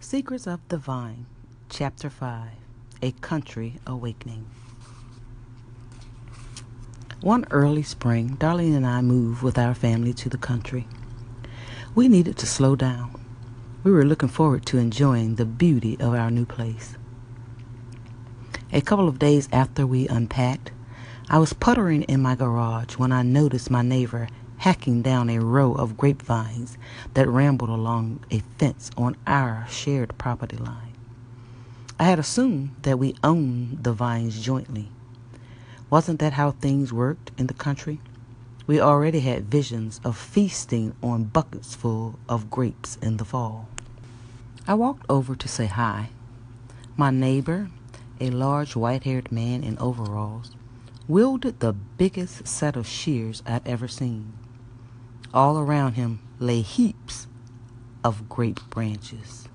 Secrets of the Vine, Chapter 5 A Country Awakening. One early spring, Darlene and I moved with our family to the country. We needed to slow down. We were looking forward to enjoying the beauty of our new place. A couple of days after we unpacked, I was puttering in my garage when I noticed my neighbor hacking down a row of grapevines that rambled along a fence on our shared property line. I had assumed that we owned the vines jointly. Wasn't that how things worked in the country? We already had visions of feasting on buckets full of grapes in the fall. I walked over to say hi. My neighbor, a large white haired man in overalls, wielded the biggest set of shears I'd ever seen. All around him lay heaps of grape branches.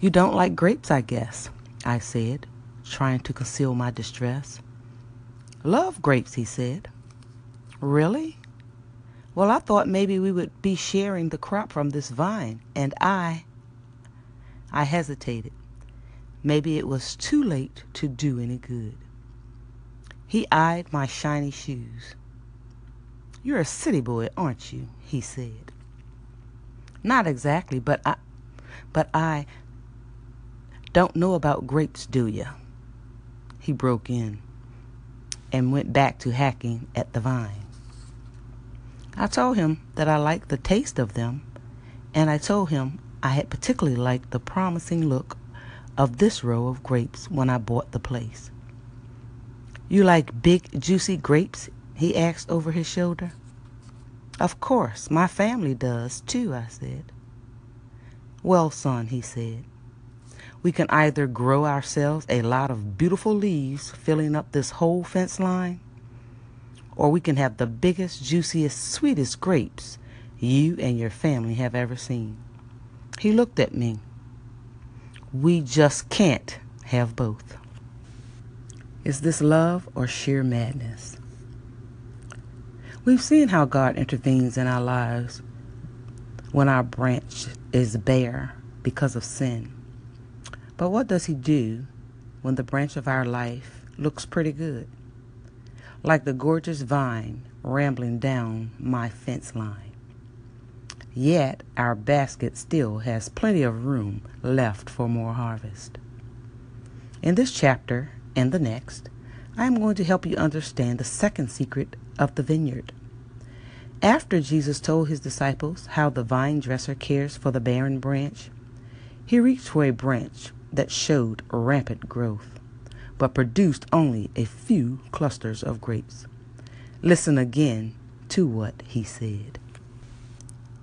You don't like grapes, I guess, I said, trying to conceal my distress. Love grapes, he said. Really? Well, I thought maybe we would be sharing the crop from this vine, and I. I hesitated. Maybe it was too late to do any good. He eyed my shiny shoes. You're a city boy, aren't you? he said. Not exactly, but I but I don't know about grapes, do you? He broke in and went back to hacking at the vine. I told him that I liked the taste of them, and I told him I had particularly liked the promising look of this row of grapes when I bought the place. You like big, juicy grapes? He asked over his shoulder. Of course, my family does too, I said. Well, son, he said, we can either grow ourselves a lot of beautiful leaves filling up this whole fence line, or we can have the biggest, juiciest, sweetest grapes you and your family have ever seen. He looked at me. We just can't have both. Is this love or sheer madness? We've seen how God intervenes in our lives when our branch is bare because of sin. But what does He do when the branch of our life looks pretty good? Like the gorgeous vine rambling down my fence line. Yet our basket still has plenty of room left for more harvest. In this chapter and the next, I am going to help you understand the second secret of the vineyard. After Jesus told his disciples how the vine dresser cares for the barren branch, he reached for a branch that showed rampant growth, but produced only a few clusters of grapes. Listen again to what he said.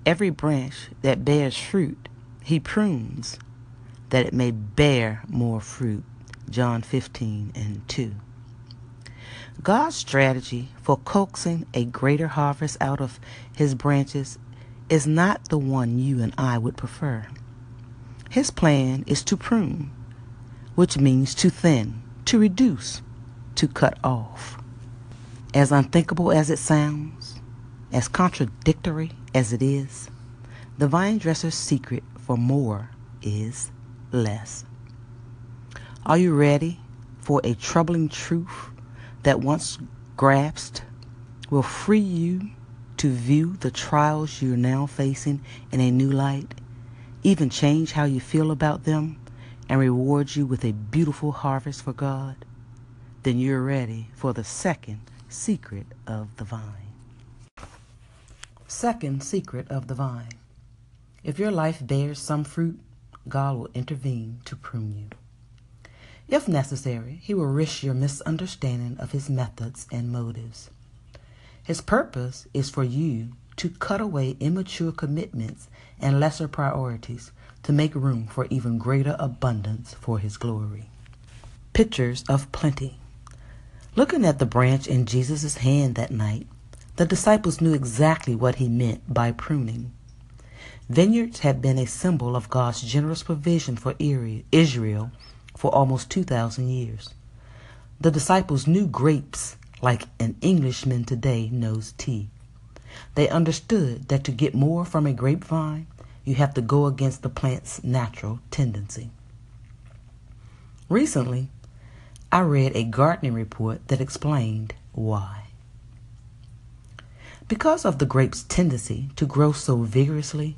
Every branch that bears fruit, he prunes, that it may bear more fruit. John 15 and 2. God's strategy for coaxing a greater harvest out of his branches is not the one you and I would prefer. His plan is to prune, which means to thin, to reduce, to cut off. As unthinkable as it sounds, as contradictory as it is, the vine dresser's secret for more is less. Are you ready for a troubling truth that once grasped will free you to view the trials you're now facing in a new light, even change how you feel about them, and reward you with a beautiful harvest for God, then you're ready for the second secret of the vine. Second secret of the vine. If your life bears some fruit, God will intervene to prune you. If necessary, he will risk your misunderstanding of his methods and motives. His purpose is for you to cut away immature commitments and lesser priorities to make room for even greater abundance for his glory. Pictures of plenty. Looking at the branch in Jesus' hand that night, the disciples knew exactly what he meant by pruning. Vineyards had been a symbol of God's generous provision for Israel for almost 2,000 years. The disciples knew grapes like an Englishman today knows tea. They understood that to get more from a grapevine, you have to go against the plant's natural tendency. Recently, I read a gardening report that explained why. Because of the grape's tendency to grow so vigorously,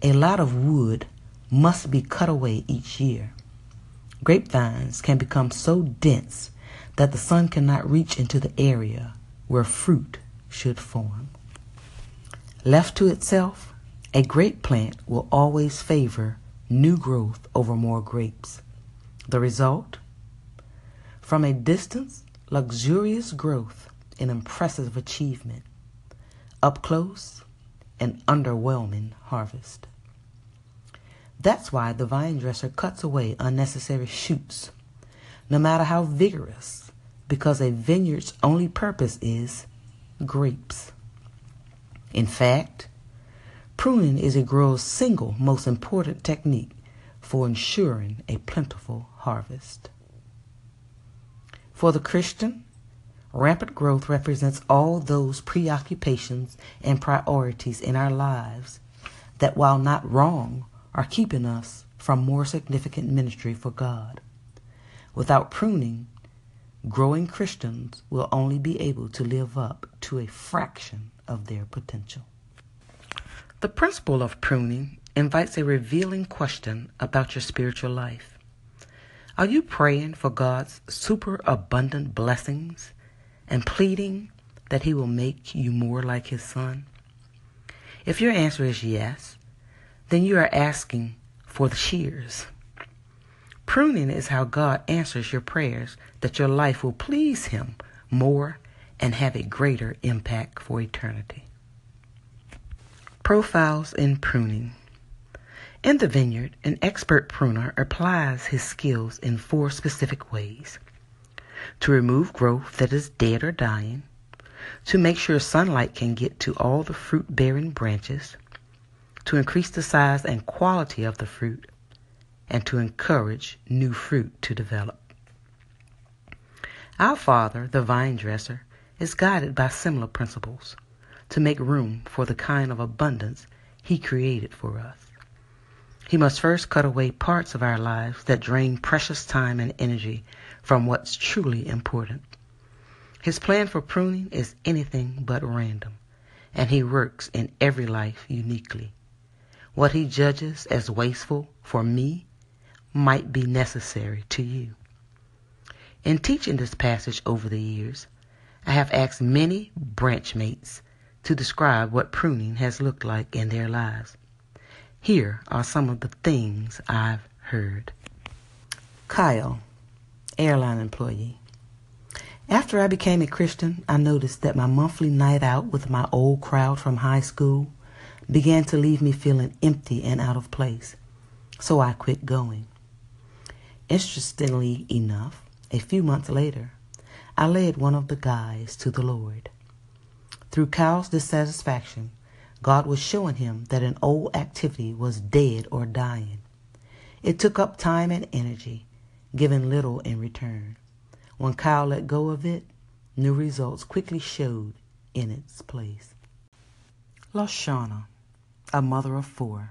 a lot of wood must be cut away each year. Grapevines can become so dense that the sun cannot reach into the area where fruit should form. Left to itself, a grape plant will always favor new growth over more grapes. The result? From a distance, luxurious growth and impressive achievement. Up close, an underwhelming harvest. That's why the vine dresser cuts away unnecessary shoots, no matter how vigorous, because a vineyard's only purpose is grapes. In fact, pruning is a grower's single most important technique for ensuring a plentiful harvest. For the Christian, rampant growth represents all those preoccupations and priorities in our lives that, while not wrong, are keeping us from more significant ministry for God. Without pruning, growing Christians will only be able to live up to a fraction of their potential. The principle of pruning invites a revealing question about your spiritual life. Are you praying for God's superabundant blessings and pleading that He will make you more like His Son? If your answer is yes, then you are asking for the shears. Pruning is how God answers your prayers that your life will please Him more and have a greater impact for eternity. Profiles in pruning. In the vineyard, an expert pruner applies his skills in four specific ways to remove growth that is dead or dying, to make sure sunlight can get to all the fruit bearing branches, to increase the size and quality of the fruit, and to encourage new fruit to develop. Our Father, the vine dresser, is guided by similar principles to make room for the kind of abundance He created for us. He must first cut away parts of our lives that drain precious time and energy from what's truly important. His plan for pruning is anything but random, and He works in every life uniquely. What he judges as wasteful for me might be necessary to you. In teaching this passage over the years, I have asked many branch mates to describe what pruning has looked like in their lives. Here are some of the things I've heard. Kyle, airline employee. After I became a Christian, I noticed that my monthly night out with my old crowd from high school began to leave me feeling empty and out of place, so I quit going. Interestingly enough, a few months later, I led one of the guys to the Lord. Through Kyle's dissatisfaction, God was showing him that an old activity was dead or dying. It took up time and energy, giving little in return. When Kyle let go of it, new results quickly showed in its place. Lashana a mother of four.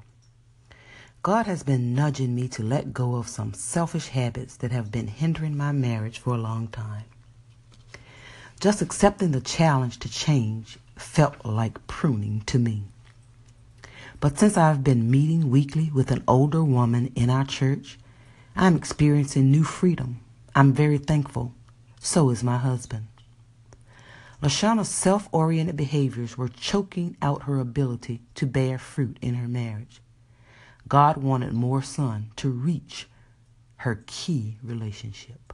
God has been nudging me to let go of some selfish habits that have been hindering my marriage for a long time. Just accepting the challenge to change felt like pruning to me. But since I've been meeting weekly with an older woman in our church, I'm experiencing new freedom. I'm very thankful. So is my husband. Lashana's self oriented behaviors were choking out her ability to bear fruit in her marriage. God wanted more sun to reach her key relationship.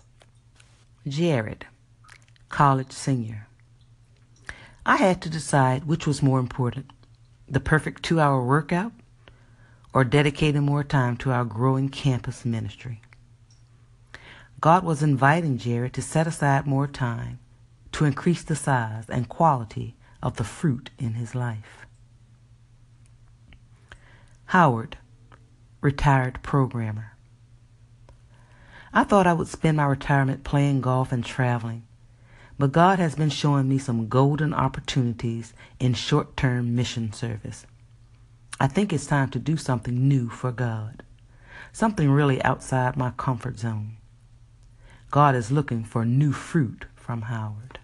Jared, college senior. I had to decide which was more important the perfect two hour workout or dedicating more time to our growing campus ministry. God was inviting Jared to set aside more time to increase the size and quality of the fruit in his life. Howard, retired programmer. I thought I would spend my retirement playing golf and traveling, but God has been showing me some golden opportunities in short term mission service. I think it's time to do something new for God, something really outside my comfort zone. God is looking for new fruit from Howard.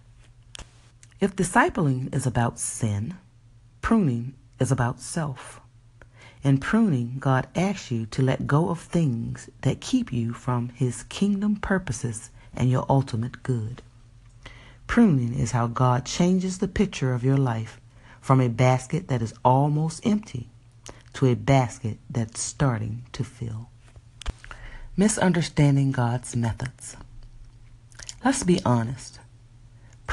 If discipling is about sin, pruning is about self. In pruning, God asks you to let go of things that keep you from His kingdom purposes and your ultimate good. Pruning is how God changes the picture of your life from a basket that is almost empty to a basket that's starting to fill. Misunderstanding God's methods. Let's be honest.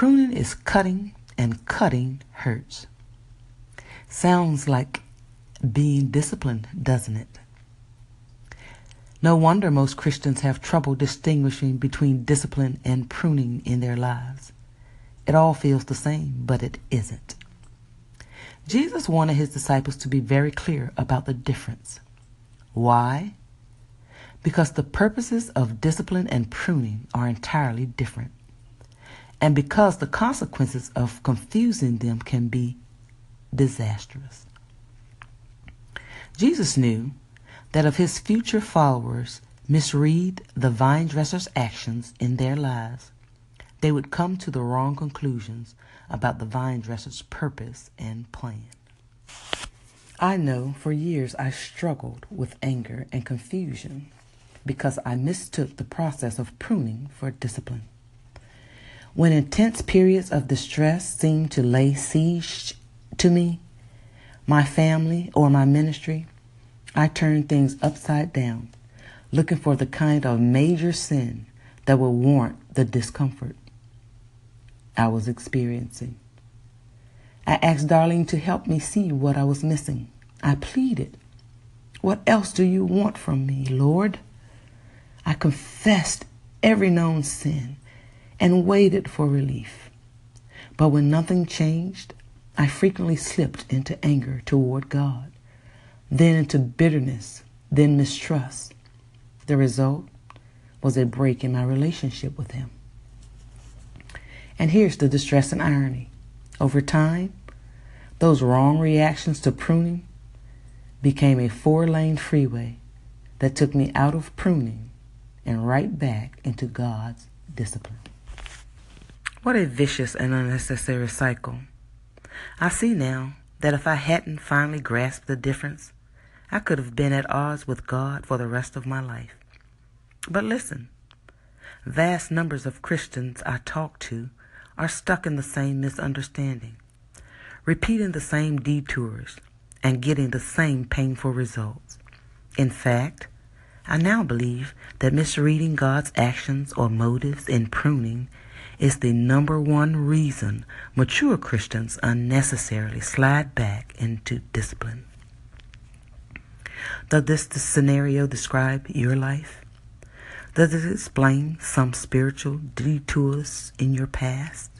Pruning is cutting, and cutting hurts. Sounds like being disciplined, doesn't it? No wonder most Christians have trouble distinguishing between discipline and pruning in their lives. It all feels the same, but it isn't. Jesus wanted his disciples to be very clear about the difference. Why? Because the purposes of discipline and pruning are entirely different. And because the consequences of confusing them can be disastrous. Jesus knew that if his future followers misread the vine dresser's actions in their lives, they would come to the wrong conclusions about the vine dresser's purpose and plan. I know for years I struggled with anger and confusion because I mistook the process of pruning for discipline. When intense periods of distress seemed to lay siege to me, my family, or my ministry, I turned things upside down, looking for the kind of major sin that would warrant the discomfort I was experiencing. I asked Darlene to help me see what I was missing. I pleaded, What else do you want from me, Lord? I confessed every known sin and waited for relief. But when nothing changed, I frequently slipped into anger toward God, then into bitterness, then mistrust. The result was a break in my relationship with Him. And here's the distress and irony. Over time, those wrong reactions to pruning became a four lane freeway that took me out of pruning and right back into God's discipline. What a vicious and unnecessary cycle. I see now that if I hadn't finally grasped the difference, I could have been at odds with God for the rest of my life. But listen, vast numbers of Christians I talk to are stuck in the same misunderstanding, repeating the same detours, and getting the same painful results. In fact, I now believe that misreading God's actions or motives in pruning is the number one reason mature Christians unnecessarily slide back into discipline. Does this scenario describe your life? Does it explain some spiritual detours in your past?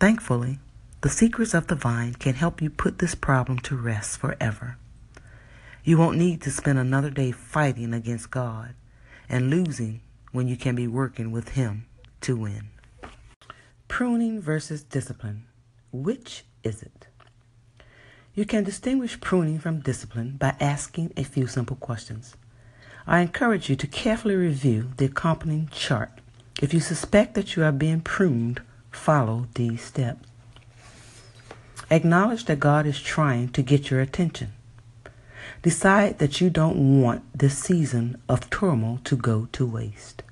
Thankfully, the secrets of the vine can help you put this problem to rest forever. You won't need to spend another day fighting against God and losing when you can be working with Him to win. Pruning versus discipline. Which is it? You can distinguish pruning from discipline by asking a few simple questions. I encourage you to carefully review the accompanying chart. If you suspect that you are being pruned, follow these steps. Acknowledge that God is trying to get your attention. Decide that you don't want this season of turmoil to go to waste.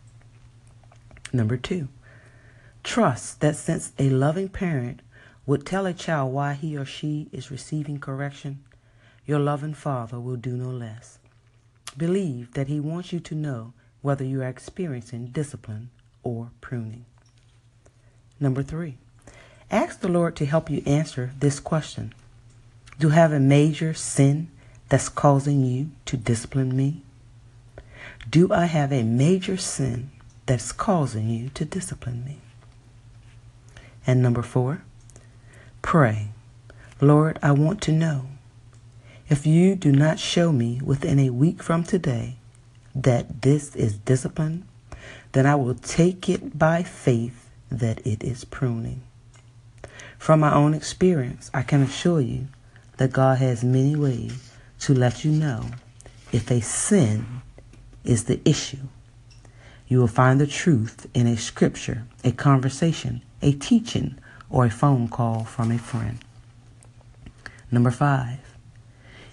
Number two, trust that since a loving parent would tell a child why he or she is receiving correction, your loving father will do no less. Believe that He wants you to know whether you are experiencing discipline or pruning. Number three, ask the Lord to help you answer this question Do I have a major sin that's causing you to discipline me? Do I have a major sin that's causing you to discipline me? And number four, pray, Lord, I want to know if you do not show me within a week from today that this is discipline, then I will take it by faith that it is pruning. From my own experience, I can assure you that God has many ways to let you know if a sin is the issue. You will find the truth in a scripture, a conversation, a teaching, or a phone call from a friend. Number five,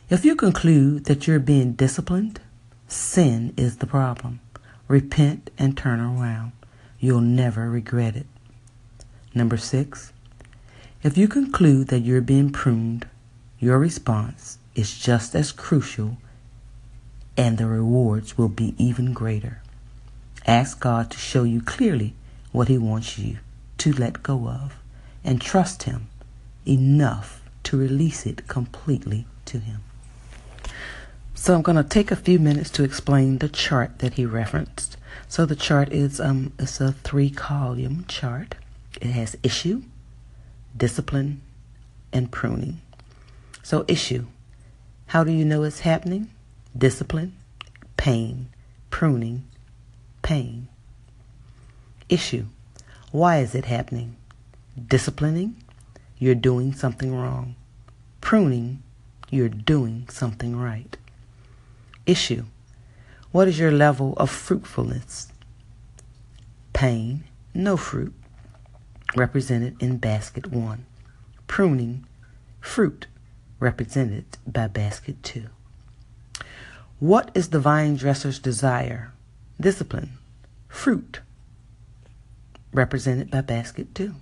if you conclude that you're being disciplined, sin is the problem. Repent and turn around. You'll never regret it. Number six, if you conclude that you're being pruned, your response is just as crucial and the rewards will be even greater. Ask God to show you clearly what He wants you to let go of and trust Him enough to release it completely to Him. So I'm going to take a few minutes to explain the chart that he referenced. So the chart is um it's a three column chart. It has issue, discipline, and pruning. So issue. How do you know it's happening? Discipline, pain, pruning, pain. Issue. Why is it happening? Disciplining, you're doing something wrong. Pruning, you're doing something right. Issue. What is your level of fruitfulness? Pain, no fruit, represented in basket one. Pruning, fruit, represented by basket two. What is the vine dresser's desire? Discipline, fruit, represented by basket two.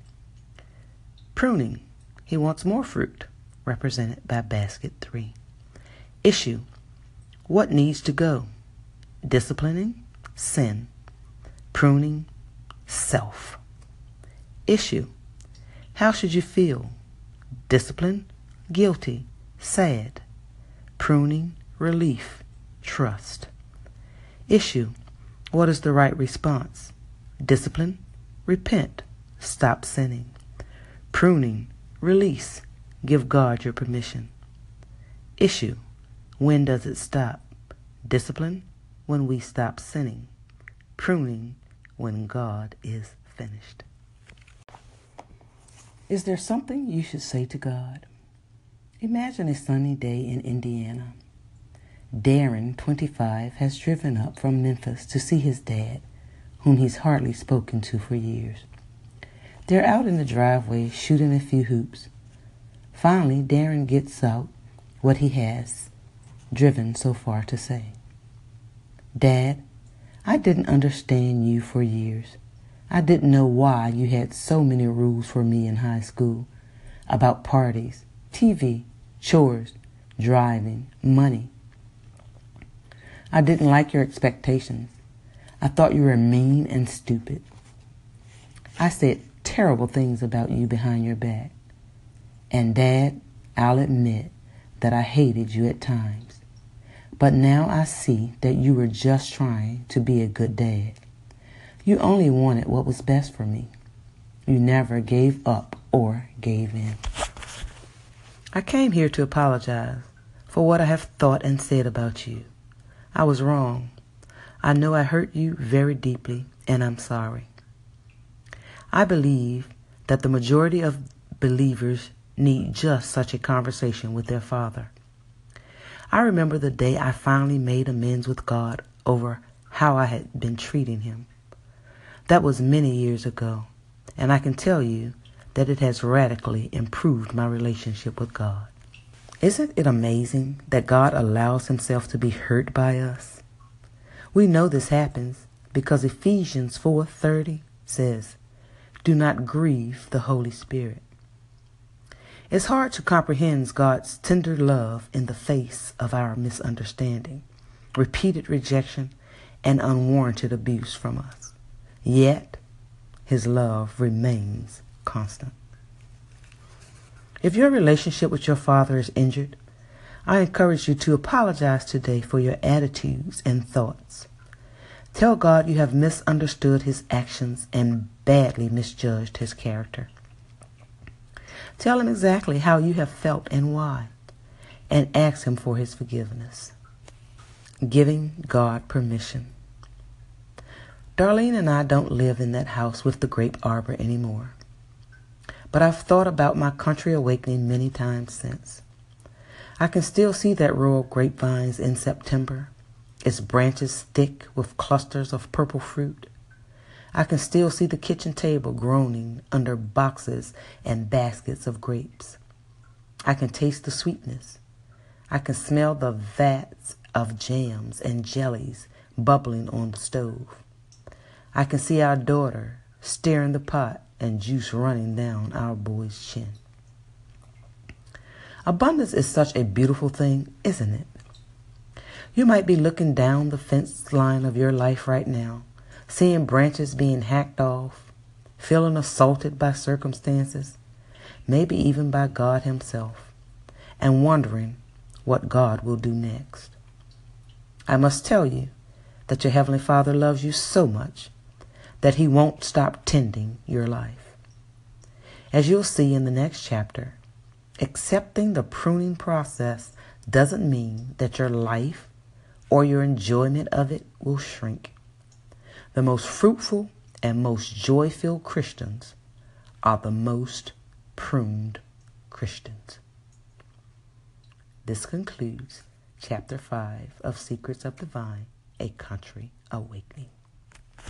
Pruning, he wants more fruit, represented by basket three. Issue, what needs to go? Disciplining, sin. Pruning, self. Issue, how should you feel? Discipline, guilty, sad. Pruning, relief, trust. Issue, what is the right response? Discipline, repent, stop sinning. Pruning, release, give God your permission. Issue, when does it stop? Discipline, when we stop sinning. Pruning, when God is finished. Is there something you should say to God? Imagine a sunny day in Indiana. Darren, 25, has driven up from Memphis to see his dad, whom he's hardly spoken to for years. They're out in the driveway shooting a few hoops. Finally, Darren gets out what he has driven so far to say. Dad, I didn't understand you for years. I didn't know why you had so many rules for me in high school about parties, TV, chores, driving, money. I didn't like your expectations. I thought you were mean and stupid. I said terrible things about you behind your back. And, Dad, I'll admit that I hated you at times. But now I see that you were just trying to be a good dad. You only wanted what was best for me. You never gave up or gave in. I came here to apologize for what I have thought and said about you. I was wrong. I know I hurt you very deeply, and I'm sorry. I believe that the majority of believers need just such a conversation with their Father. I remember the day I finally made amends with God over how I had been treating Him. That was many years ago, and I can tell you that it has radically improved my relationship with God. Isn't it amazing that God allows Himself to be hurt by us? We know this happens because Ephesians 4:30 says, "Do not grieve the Holy Spirit." It's hard to comprehend God's tender love in the face of our misunderstanding, repeated rejection, and unwarranted abuse from us. Yet, His love remains constant. If your relationship with your Father is injured, I encourage you to apologize today for your attitudes and thoughts. Tell God you have misunderstood His actions and badly misjudged His character. Tell him exactly how you have felt and why, and ask him for his forgiveness. Giving God permission. Darlene and I don't live in that house with the grape arbor anymore. But I've thought about my country awakening many times since. I can still see that row of grapevines in September, its branches thick with clusters of purple fruit. I can still see the kitchen table groaning under boxes and baskets of grapes. I can taste the sweetness. I can smell the vats of jams and jellies bubbling on the stove. I can see our daughter stirring the pot and juice running down our boy's chin. Abundance is such a beautiful thing, isn't it? You might be looking down the fence line of your life right now, seeing branches being hacked off, feeling assaulted by circumstances, maybe even by God Himself, and wondering what God will do next. I must tell you that your Heavenly Father loves you so much that He won't stop tending your life. As you'll see in the next chapter, Accepting the pruning process doesn't mean that your life or your enjoyment of it will shrink. The most fruitful and most joy filled Christians are the most pruned Christians. This concludes chapter 5 of Secrets of the Vine, A Country Awakening.